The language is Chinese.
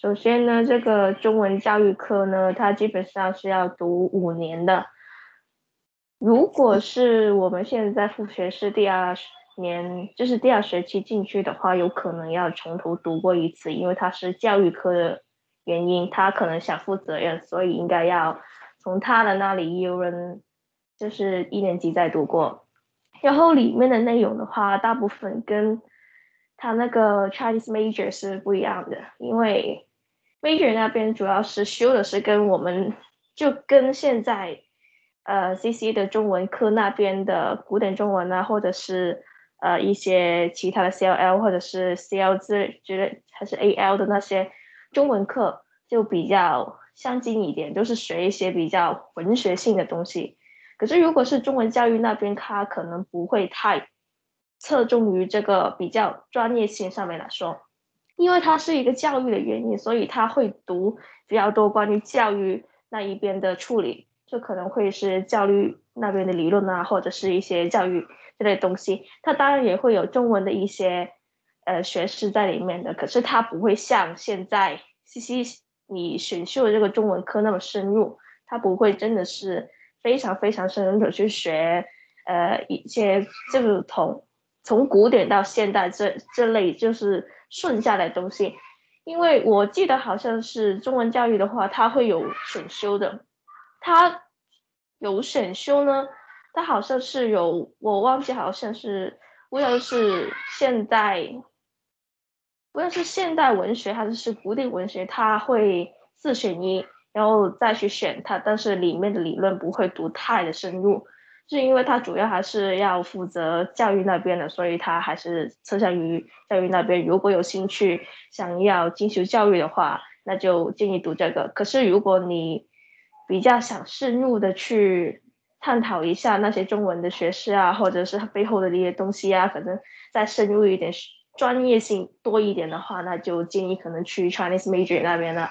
首先呢，这个中文教育科呢，它基本上是要读五年的。如果是我们现在复学是第二年，就是第二学期进去的话，有可能要从头读过一次，因为它是教育科的原因，他可能想负责任，所以应该要从他的那里有人就是一年级再读过。然后里面的内容的话，大部分跟他那个 Chinese major 是不一样的，因为 major 那边主要是修的是跟我们就跟现在呃 CC 的中文课那边的古典中文啊，或者是呃一些其他的 CLL 或者是 CL 之之类还是 AL 的那些中文课就比较相近一点，都、就是学一些比较文学性的东西。可是如果是中文教育那边，他可能不会太侧重于这个比较专业性上面来说。因为它是一个教育的原因，所以他会读比较多关于教育那一边的处理，就可能会是教育那边的理论啊，或者是一些教育这类东西。它当然也会有中文的一些呃学识在里面的，可是它不会像现在西西你选修的这个中文科那么深入，它不会真的是非常非常深入的去学呃一些这个同从古典到现代这这类就是。顺下来的东西，因为我记得好像是中文教育的话，它会有选修的，它有选修呢，它好像是有，我忘记好像是，不知道是现代，无论是现代文学还是是古典文学，它会四选一，然后再去选它，但是里面的理论不会读太的深入。是因为他主要还是要负责教育那边的，所以他还是侧向于教育那边。如果有兴趣想要进修教育的话，那就建议读这个。可是如果你比较想深入的去探讨一下那些中文的学识啊，或者是它背后的这些东西啊，反正再深入一点，专业性多一点的话，那就建议可能去 Chinese major 那边了。